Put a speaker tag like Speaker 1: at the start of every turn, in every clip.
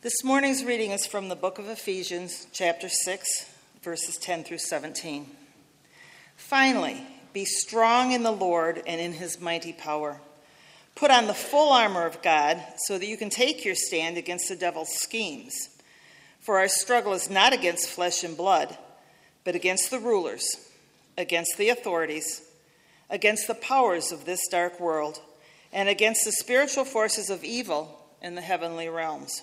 Speaker 1: This morning's reading is from the book of Ephesians, chapter 6, verses 10 through 17. Finally, be strong in the Lord and in his mighty power. Put on the full armor of God so that you can take your stand against the devil's schemes. For our struggle is not against flesh and blood, but against the rulers, against the authorities, against the powers of this dark world, and against the spiritual forces of evil in the heavenly realms.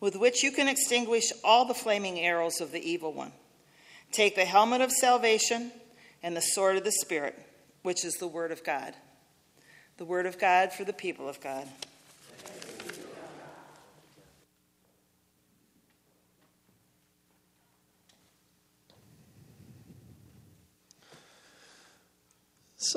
Speaker 1: with which you can extinguish all the flaming arrows of the evil one. Take the helmet of salvation and the sword of the Spirit, which is the Word of God. The Word of God for the people of God.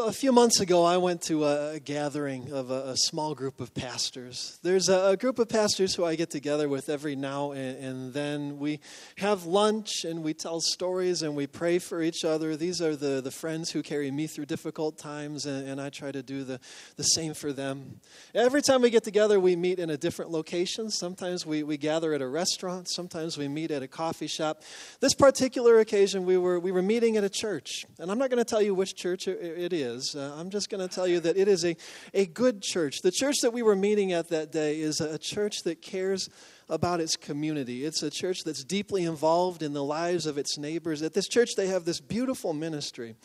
Speaker 2: So, a few months ago, I went to a gathering of a, a small group of pastors. There's a, a, group of pastors who I get together with every now and, and, then. We have lunch and we tell stories and we pray for each other. These are the, the friends who carry me through difficult times, and, and I try to do the, the same for them. Every time we get together, we meet in a different location. Sometimes we, we gather at a restaurant, sometimes we meet at a coffee shop. This particular occasion, we were, we were meeting at a church. And I'm not going to tell you which church it, it is. Uh, I'm just going to tell you that it is a, a good church. The church that we were meeting at that day is a church that cares about its community. It's a church that's deeply involved in the lives of its neighbors. At this church, they have this beautiful ministry.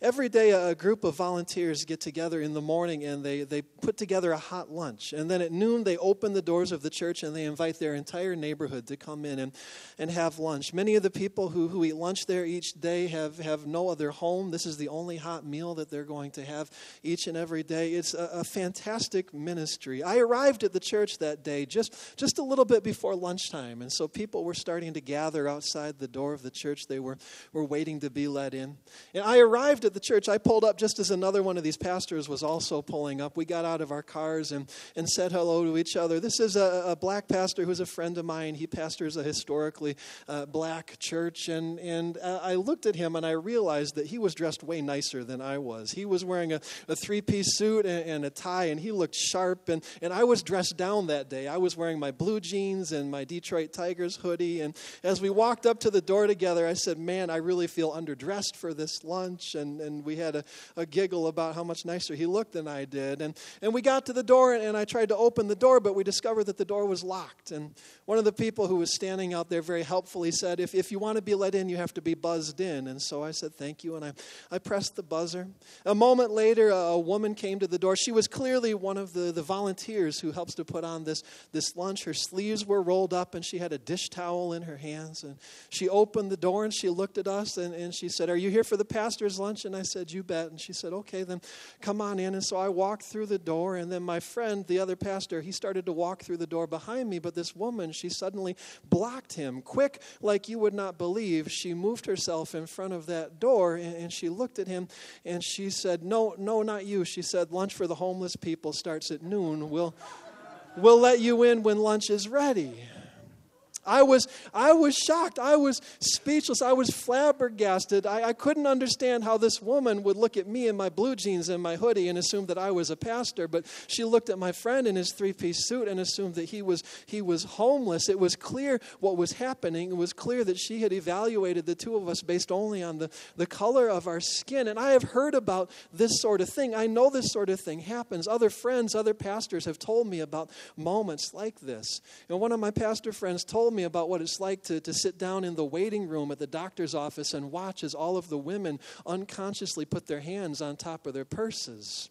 Speaker 2: Every day, a group of volunteers get together in the morning and they, they put together a hot lunch. And then at noon, they open the doors of the church and they invite their entire neighborhood to come in and, and have lunch. Many of the people who, who eat lunch there each day have, have no other home. This is the only hot meal that they're going to have each and every day. It's a, a fantastic ministry. I arrived at the church that day just, just a little bit before lunchtime. And so people were starting to gather outside the door of the church. They were, were waiting to be let in. And I arrived at the church, I pulled up just as another one of these pastors was also pulling up. We got out of our cars and, and said hello to each other. This is a, a black pastor who's a friend of mine. He pastors a historically uh, black church. And, and uh, I looked at him and I realized that he was dressed way nicer than I was. He was wearing a, a three piece suit and, and a tie, and he looked sharp. And, and I was dressed down that day. I was wearing my blue jeans and my Detroit Tigers hoodie. And as we walked up to the door together, I said, Man, I really feel underdressed for this lunch. And and, we had a, a giggle about how much nicer he looked than I did. And, and we got to the door, and, and I tried to open the door, but we discovered that the door was locked. And one of the people who was standing out there very helpfully said, if, if you want to be let in, you have to be buzzed in. And so I said, Thank you. And I, I pressed the buzzer. A moment later, a woman came to the door. She was clearly one of the, the volunteers who helps to put on this, this lunch. Her sleeves were rolled up, and she had a dish towel in her hands. And she opened the door and she looked at us and, and she said, Are you here for the pastor's lunch? And I said, You bet. And she said, Okay, then come on in. And so I walked through the door, and then my friend, the other pastor, he started to walk through the door behind me. But this woman, she suddenly blocked him. Quick, like you would not believe, she moved herself in front of that door and, and she looked at him and she said, No, no, not you. She said, Lunch for the homeless people starts at noon. We'll, we'll let you in when lunch is ready. I was, I was shocked. I was speechless. I was flabbergasted. I, I couldn't understand how this woman would look at me in my blue jeans and my hoodie and assume that I was a pastor. But she looked at my friend in his three piece suit and assumed that he was, he was homeless. It was clear what was happening. It was clear that she had evaluated the two of us based only on the, the color of our skin. And I have heard about this sort of thing. I know this sort of thing happens. Other friends, other pastors have told me about moments like this. And one of my pastor friends told me me about what it's like to, to sit down in the waiting room at the doctor's office and watch as all of the women unconsciously put their hands on top of their purses.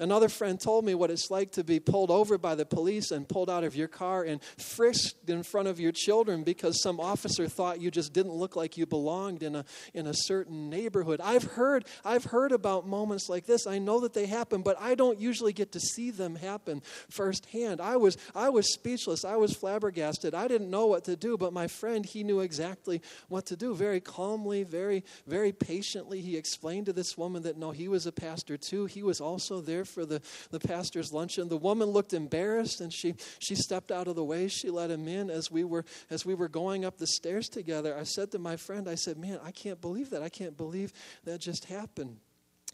Speaker 2: Another friend told me what it's like to be pulled over by the police and pulled out of your car and frisked in front of your children because some officer thought you just didn't look like you belonged in a, in a certain neighborhood. I've heard, I've heard about moments like this. I know that they happen, but I don't usually get to see them happen firsthand. I was, I was speechless. I was flabbergasted. I didn't know what to do, but my friend, he knew exactly what to do. Very calmly, very, very patiently, he explained to this woman that no, he was a pastor too. He was also there for the, the pastor's luncheon. The woman looked embarrassed and she, she stepped out of the way. She let him in as we were as we were going up the stairs together. I said to my friend, I said, Man, I can't believe that. I can't believe that just happened.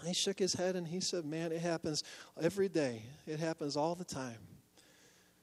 Speaker 2: He shook his head and he said, Man, it happens every day. It happens all the time.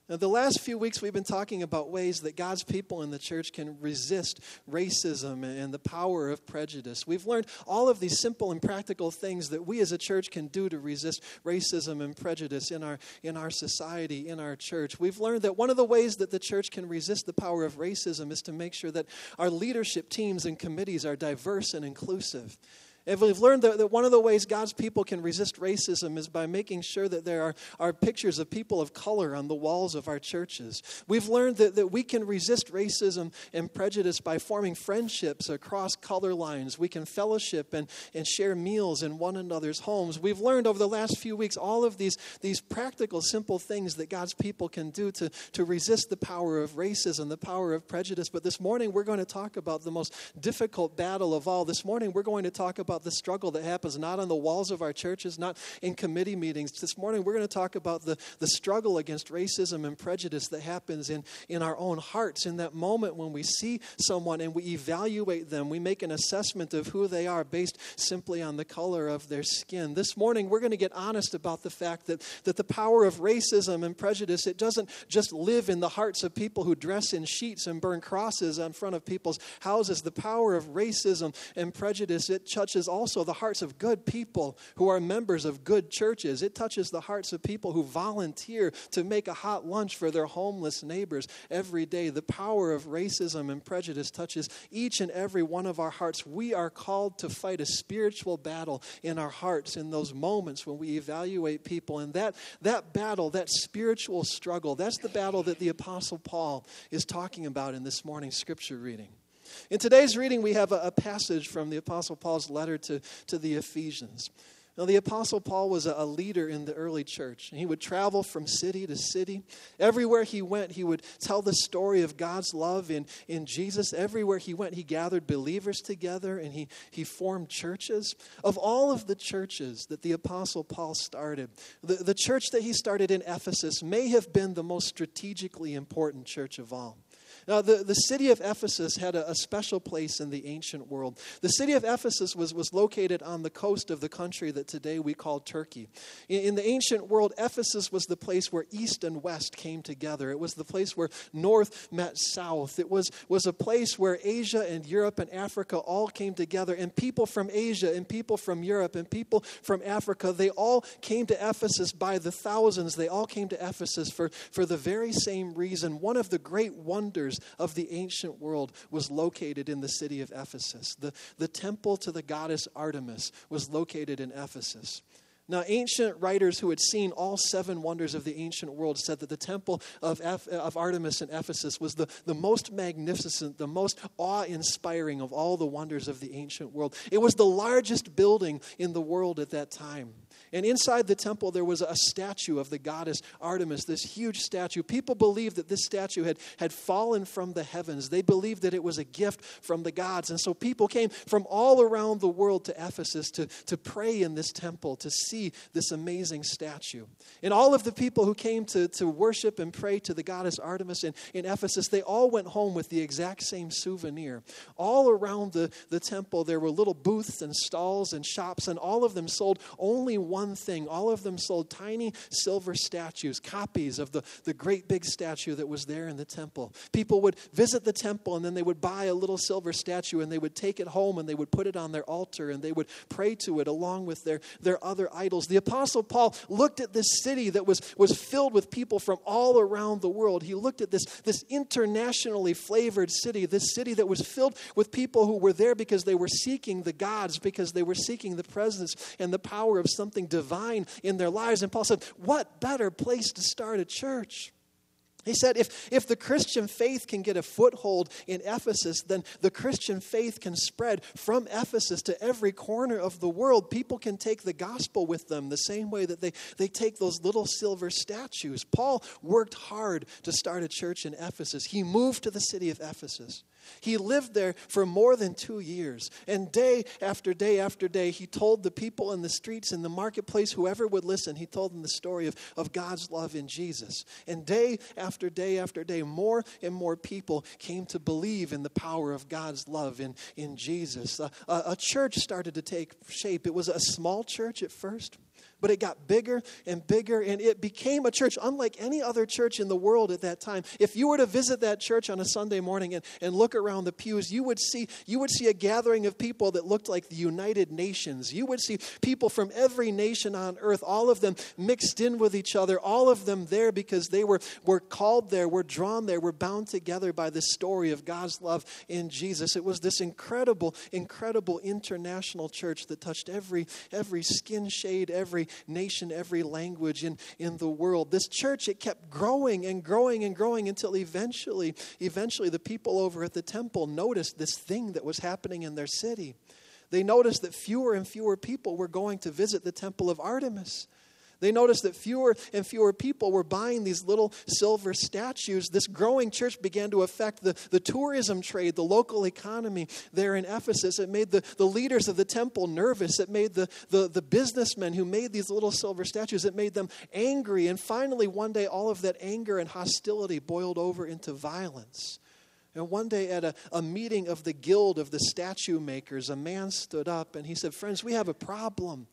Speaker 2: Now, the last few weeks, we've been talking about ways that God's people in the church can resist racism and the power of prejudice. We've learned all of these simple and practical things that we as a church can do to resist racism and prejudice in our, in our society, in our church. We've learned that one of the ways that the church can resist the power of racism is to make sure that our leadership teams and committees are diverse and inclusive. And we've learned that, that one of the ways God's people can resist racism is by making sure that there are, are pictures of people of color on the walls of our churches. We've learned that, that we can resist racism and prejudice by forming friendships across color lines. We can fellowship and, and share meals in one another's homes. We've learned over the last few weeks all of these, these practical, simple things that God's people can do to, to resist the power of racism, the power of prejudice. But this morning, we're going to talk about the most difficult battle of all. This morning, we're going to talk about about the struggle that happens not on the walls of our churches, not in committee meetings. This morning, we're going to talk about the, the struggle against racism and prejudice that happens in, in our own hearts. In that moment when we see someone and we evaluate them, we make an assessment of who they are based simply on the color of their skin. This morning, we're going to get honest about the fact that, that the power of racism and prejudice, it doesn't just live in the hearts of people who dress in sheets and burn crosses in front of people's houses. The power of racism and prejudice, it touches touches also the hearts of good people who are members of good churches. It touches the hearts of people who volunteer to make a hot lunch for their homeless neighbors every day. The power of racism and prejudice touches each and every one of our hearts. We are called to fight a spiritual battle in our hearts in those moments when we evaluate people. And that, that battle, that spiritual struggle, that's the battle that the Apostle Paul is talking about in this morning's scripture reading. In today's reading, we have a, a passage from the Apostle Paul's letter to, to the Ephesians. Now, the Apostle Paul was a, leader in the early church. He would travel from city to city. Everywhere he went, he would tell the story of God's love in, in Jesus. Everywhere he went, he gathered believers together and he, he formed churches. Of all of the churches that the Apostle Paul started, the, the church that he started in Ephesus may have been the most strategically important church of all. Now, the, the city of Ephesus had a, a, special place in the ancient world. The city of Ephesus was, was located on the coast of the country that today we call Turkey. In, in the ancient world, Ephesus was the place where east and west came together. It was the place where north met south. It was, was a place where Asia and Europe and Africa all came together. And people from Asia and people from Europe and people from Africa, they all came to Ephesus by the thousands. They all came to Ephesus for, for the very same reason. One of the great wonders of the ancient world was located in the city of Ephesus. The, the temple to the goddess Artemis was located in Ephesus. Now, ancient writers who had seen all seven wonders of the ancient world said that the temple of, of Artemis in Ephesus was the, the most magnificent, the most awe inspiring of all the wonders of the ancient world. It was the largest building in the world at that time. And inside the temple, there was a statue of the goddess Artemis, this huge statue. People believed that this statue had, had fallen from the heavens. They believed that it was a gift from the gods. And so people came from all around the world to Ephesus to, to pray in this temple, to see this amazing statue. And all of the people who came to, to worship and pray to the goddess Artemis in, in Ephesus, they all went home with the exact same souvenir. All around the, the temple, there were little booths and stalls and shops, and all of them sold only one one thing. All of them sold tiny silver statues, copies of the, the great big statue that was there in the temple. People would visit the temple and then they would buy a little silver statue and they would take it home and they would put it on their altar and they would pray to it along with their, their other idols. The Apostle Paul looked at this city that was, was filled with people from all around the world. He looked at this, this internationally flavored city, this city that was filled with people who were there because they were seeking the gods, because they were seeking the presence and the power of something divine in their lives. And Paul said, What better place to start a church? He said, if, if the Christian faith can get a foothold in Ephesus, then the Christian faith can spread from Ephesus to every corner of the world. People can take the gospel with them the same way that they, they take those little silver statues. Paul worked hard to start a church in Ephesus. He moved to the city of Ephesus. He lived there for more than two years. And day after day after day, he told the people in the streets, in the marketplace, whoever would listen, he told them the story of, of God's love in Jesus. And day after day after day, more and more people came to believe in the power of God's love in, in Jesus. a, a church started to take shape. It was a small church at first but it got bigger and bigger, and it became a church unlike any other church in the world at that time. If you were to visit that church on a Sunday morning and, and look around the pews, you would see you would see a gathering of people that looked like the United Nations. You would see people from every nation on earth, all of them mixed in with each other, all of them there because they were, were called there, were drawn there, were bound together by the story of God's love in Jesus. It was this incredible, incredible international church that touched every every skin shade, every nation, every language in, in the world. This church, it kept growing and growing and growing until eventually, eventually the people over at the temple noticed this thing that was happening in their city. They noticed that fewer and fewer people were going to visit the temple of Artemis. They noticed that fewer and fewer people were buying these little silver statues. This growing church began to affect the, the tourism trade, the local economy there in Ephesus. It made the, the leaders of the temple nervous. It made the, the, the businessmen who made these little silver statues, it made them angry. And finally, one day, all of that anger and hostility boiled over into violence. And one day at a, a meeting of the guild of the statue makers, a man stood up and he said, Friends, we have a problem.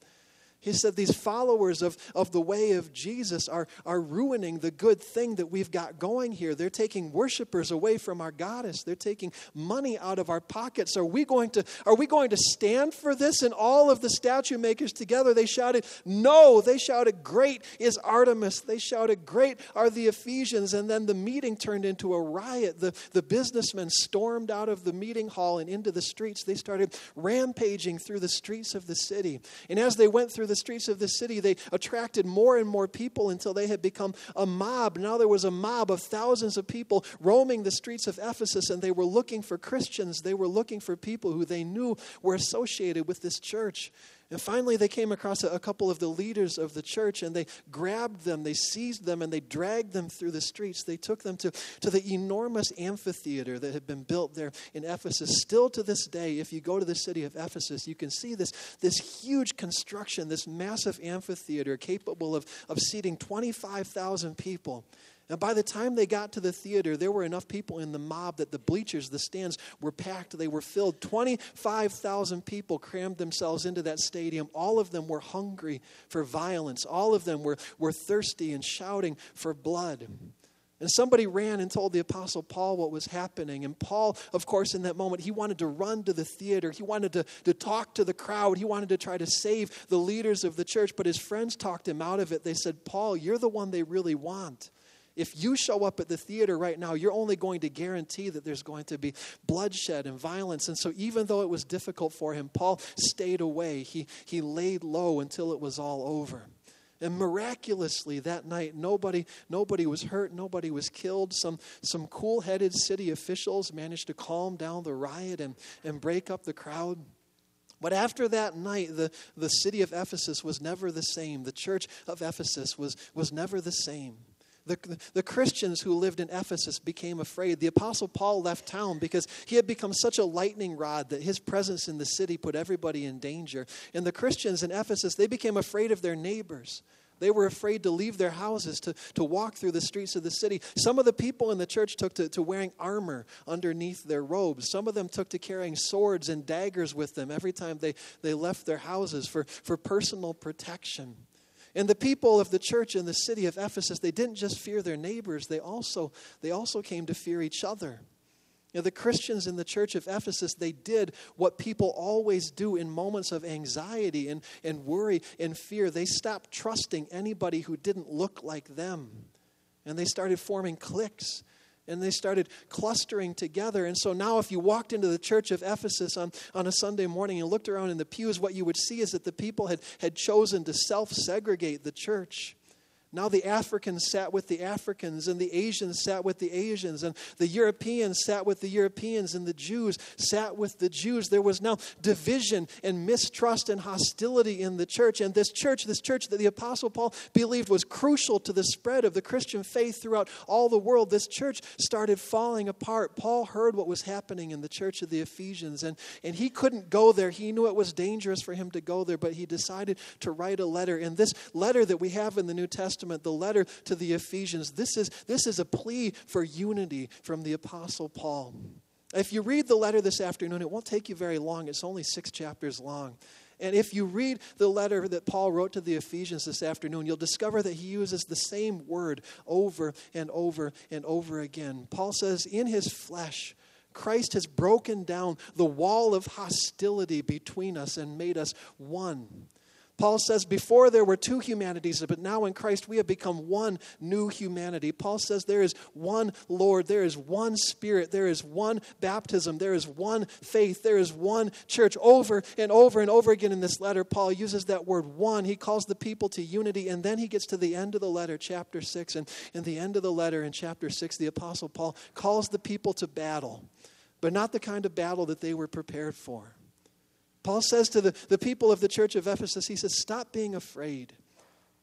Speaker 2: He said these followers of, of the way of Jesus are, are ruining the good thing that we've got going here. They're taking worshipers away from our goddess. They're taking money out of our pockets. Are we going to, are we going to stand for this? And all of the statue makers together, they shouted, No. They shouted, Great is Artemis. They shouted, Great are the Ephesians. And then the meeting turned into a riot. The, the businessmen stormed out of the meeting hall and into the streets. They started rampaging through the streets of the city. And as they went through the streets of the city, they attracted more and more people until they had become a mob. Now there was a mob of thousands of people roaming the streets of Ephesus, and they were looking for Christians. They were looking for people who they knew were associated with this church. And finally, they came across a, couple of the leaders of the church and they grabbed them, they seized them, and they dragged them through the streets. They took them to, to the enormous amphitheater that had been built there in Ephesus. Still to this day, if you go to the city of Ephesus, you can see this, this huge construction, this massive amphitheater capable of, of seating 25,000 people. And by the time they got to the theater, there were enough people in the mob that the bleachers, the stands were packed. They were filled. 25,000 people crammed themselves into that stadium. All of them were hungry for violence. All of them were, were thirsty and shouting for blood. And somebody ran and told the Apostle Paul what was happening. And Paul, of course, in that moment, he wanted to run to the theater. He wanted to, to talk to the crowd. He wanted to try to save the leaders of the church. But his friends talked him out of it. They said, Paul, you're the one they really want if you show up at the theater right now, you're only going to guarantee that there's going to be bloodshed and violence. And so, even though it was difficult for him, Paul stayed away. He, he laid low until it was all over. And miraculously that night, nobody, nobody was hurt, nobody was killed. Some, some cool headed city officials managed to calm down the riot and, and break up the crowd. But after that night, the, the city of Ephesus was never the same. The church of Ephesus was, was never the same. The, the Christians who lived in Ephesus became afraid. The Apostle Paul left town because he had become such a lightning rod that his presence in the city put everybody in danger. And the Christians in Ephesus, they became afraid of their neighbors. They were afraid to leave their houses, to, to walk through the streets of the city. Some of the people in the church took to, to wearing armor underneath their robes. Some of them took to carrying swords and daggers with them every time they, they left their houses for, for personal protection. And the people of the church in the city of Ephesus, they didn't just fear their neighbors, they also, they also came to fear each other. You know, the Christians in the church of Ephesus, they did what people always do in moments of anxiety and, and worry and fear. They stopped trusting anybody who didn't look like them. And they started forming cliques and they started clustering together. And so now, if you walked into the church of Ephesus on, on a Sunday morning and looked around in the pews, what you would see is that the people had, had chosen to self segregate the church. Now the Africans sat with the Africans, and the Asians sat with the Asians, and the Europeans sat with the Europeans, and the Jews sat with the Jews. There was now division and mistrust and hostility in the church. And this church, this church that the Apostle Paul believed was crucial to the spread of the Christian faith throughout all the world, this church started falling apart. Paul heard what was happening in the church of the Ephesians, and, and he couldn't go there. He knew it was dangerous for him to go there, but he decided to write a letter. And this letter that we have in the New Testament, Testament, the letter to the Ephesians, this is, this is a plea for unity from the Apostle Paul. If you read the letter this afternoon, it won't take you very long. It's only six chapters long. And if you read the letter that Paul wrote to the Ephesians this afternoon, you'll discover that he uses the same word over and over and over again. Paul says, In his flesh, Christ has broken down the wall of hostility between us and made us one. Paul says, Before there were two humanities, but now in Christ we have become one new humanity. Paul says, There is one Lord, there is one Spirit, there is one baptism, there is one faith, there is one church. Over and over and over again in this letter, Paul uses that word one. He calls the people to unity, and then he gets to the end of the letter, chapter 6. And in the end of the letter, in chapter 6, the Apostle Paul calls the people to battle, but not the kind of battle that they were prepared for. Paul says to the, the people of the church of Ephesus, he says, Stop being afraid.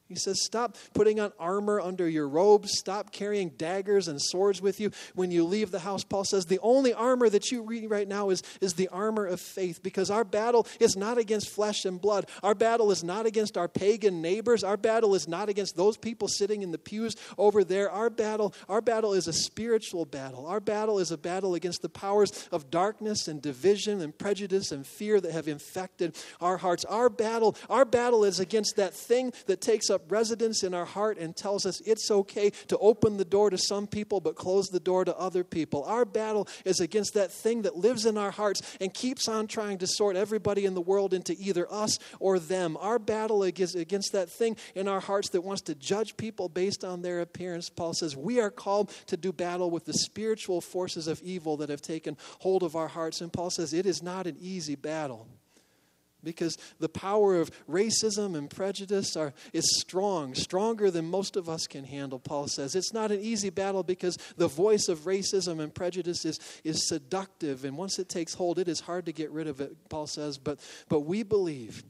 Speaker 2: He says, Stop putting on armor under your robes. Stop carrying daggers and swords with you when you leave the house. Paul says, The only armor that you read right now is, is the armor of faith because our battle is not against flesh and blood. Our battle is not against our pagan neighbors. Our battle is not against those people sitting in the pews over there. Our battle, our battle is a spiritual battle. Our battle is a battle against the powers of darkness and division and prejudice and fear that have infected our hearts. Our battle, our battle is against that thing that takes up up residence in our heart and tells us it's okay to open the door to some people but close the door to other people. Our battle is against that thing that lives in our hearts and keeps on trying to sort everybody in the world into either us or them. Our battle is against that thing in our hearts that wants to judge people based on their appearance. Paul says we are called to do battle with the spiritual forces of evil that have taken hold of our hearts. And Paul says it is not an easy battle because the power of racism and prejudice are, is strong, stronger than most of us can handle, Paul says. It's not an easy battle because the voice of racism and prejudice is, is seductive, and once it takes hold, it is hard to get rid of it, Paul says. But, but we believe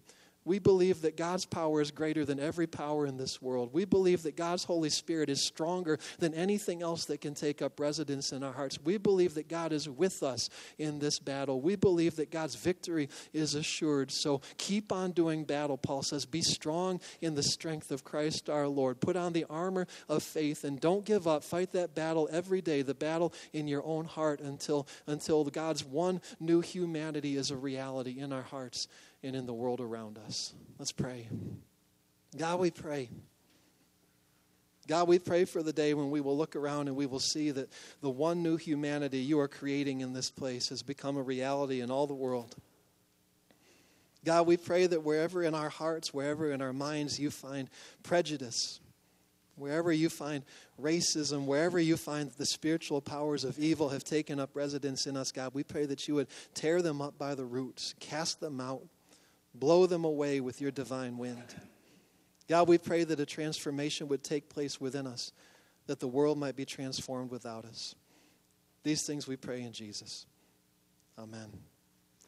Speaker 2: we believe that God's power is greater than every power in this world. We believe that God's Holy Spirit is stronger than anything else that can take up residence in our hearts. We believe that God is with us in this battle. We believe that God's victory is assured. So keep on doing battle, Paul says. Be strong in the strength of Christ our Lord. Put on the armor of faith and don't give up. Fight that battle every day, the battle in your own heart until, until God's one new humanity is a reality in our hearts and in the world around us. Let's pray. God, we pray. God, we pray for the day when we will look around and we will see that the one new humanity you are creating in this place has become a reality in all the world. God, we pray that wherever in our hearts, wherever in our minds you find prejudice, wherever you find racism, wherever you find the spiritual powers of evil have taken up residence in us, God, we pray that you would tear them up by the roots, cast them out, Blow them away with your divine wind. God, we pray that a transformation would take place within us, that the world might be transformed without us. These things we pray in Jesus. Amen.